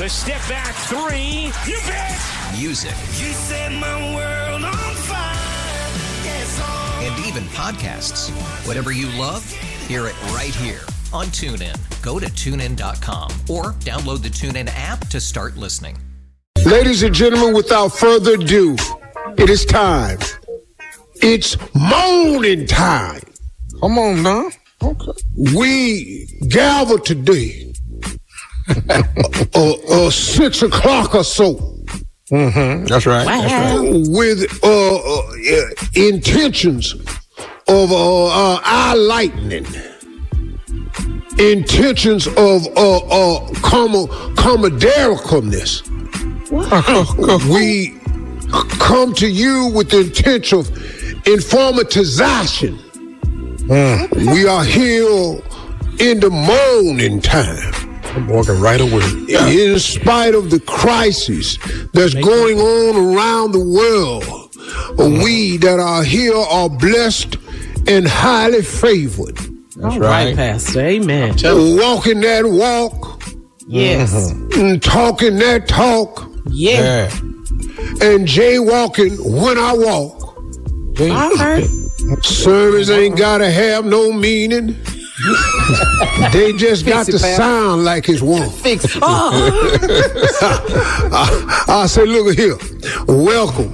The step back three. You bet. music, You set my world on fire. Yes, oh. and even podcasts. Whatever you love, hear it right here on TuneIn. Go to tunein.com or download the TuneIn app to start listening. Ladies and gentlemen, without further ado, it is time. It's moaning time. Come on now. Okay. We gather today, uh, uh, uh, six o'clock or so, That's right. That's right. with uh, uh, uh, intentions of uh, uh, eye lightning, intentions of uh, uh, com- comedicalness. we come to you with the intent of informatization. We are here in the morning time. I'm walking right away. In spite of the crisis that's going on around the world, we that are here are blessed and highly favored. That's All right. right, Pastor. Amen. Walking that walk, Yes. Mm-hmm. and talking that talk, Yeah. Yeah. and jaywalking when I walk. I heard. Sermons ain't gotta have no meaning. they just got to sound like it's one. Fix it. I, I, say, look here. Welcome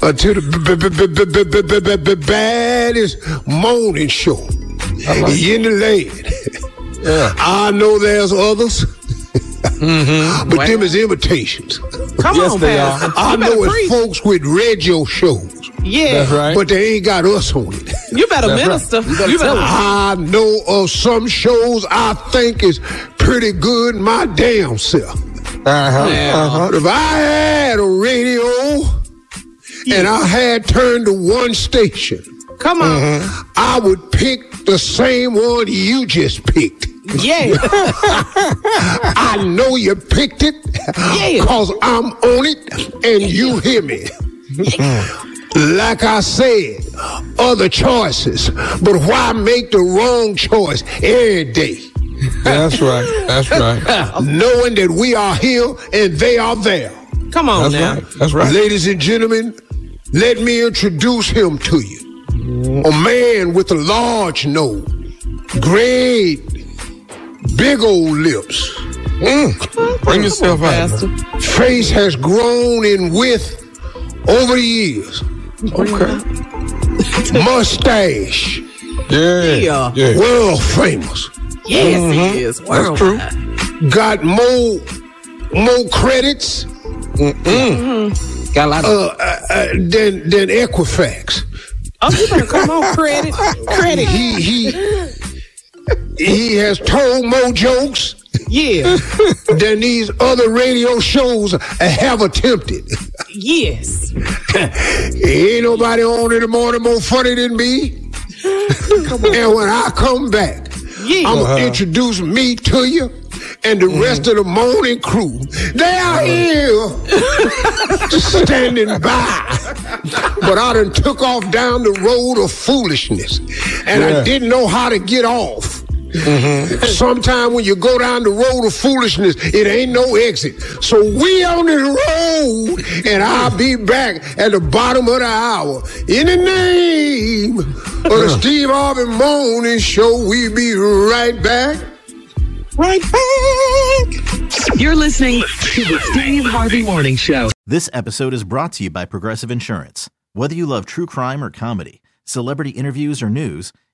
uh, to the baddest morning show uh-huh. in the land. Yeah. I know there's others. Mm-hmm. but them is imitations. Come yes, on, they I know it's folks with radio shows yeah. That's right. but they ain't got us on it. You better That's minister. right. You better You better. I know of some shows I think is pretty good my damn self. Uh-huh. Yeah. Uh-huh. If I had a radio and I had turned to one station, Come on. Mm-hmm. I would pick the same one you just picked. Yeah. I know you picked it Yeah. because I'm on it and you hear me. Like I said, other choices, but why make the wrong choice every day? That's right. That's right. Knowing that we are here and they are there. Come on That's now. right. That's right. Ladies and gentlemen, let me introduce him to you. A man with a large nose, great, big old lips. Mm. Bring yourself out. Face has grown in width over the years. Okay. Mustache, Yeah. Yeah. Yeah. world famous. Yes, he is. That's true. Got more, more credits Got a lot of. uh, uh, uh, than than Equifax. oh, you better come on. Credit. Credit. He he he has told more jokes Yeah. than these other radio shows have attempted. Yes. Ain't nobody on in the morning more funny than me. and when I come back, Yeah. I'm gonna uh-huh. introduce me to you and the rest mm-hmm. of the morning crew. They are uh-huh. here standing by. But I done took off down the road of foolishness and I didn't know how to get off. Mm-hmm. Sometime when you go down the road of foolishness, it ain't no exit. So we on the road, and I'll be back at the bottom of the hour. In the name of the uh-huh. Steve Harvey Morning Show, we be right back. Right back. You're listening to the Steve Harvey Morning Show. This episode is brought to you by Progressive Insurance. Whether you love true crime or comedy, celebrity interviews or news,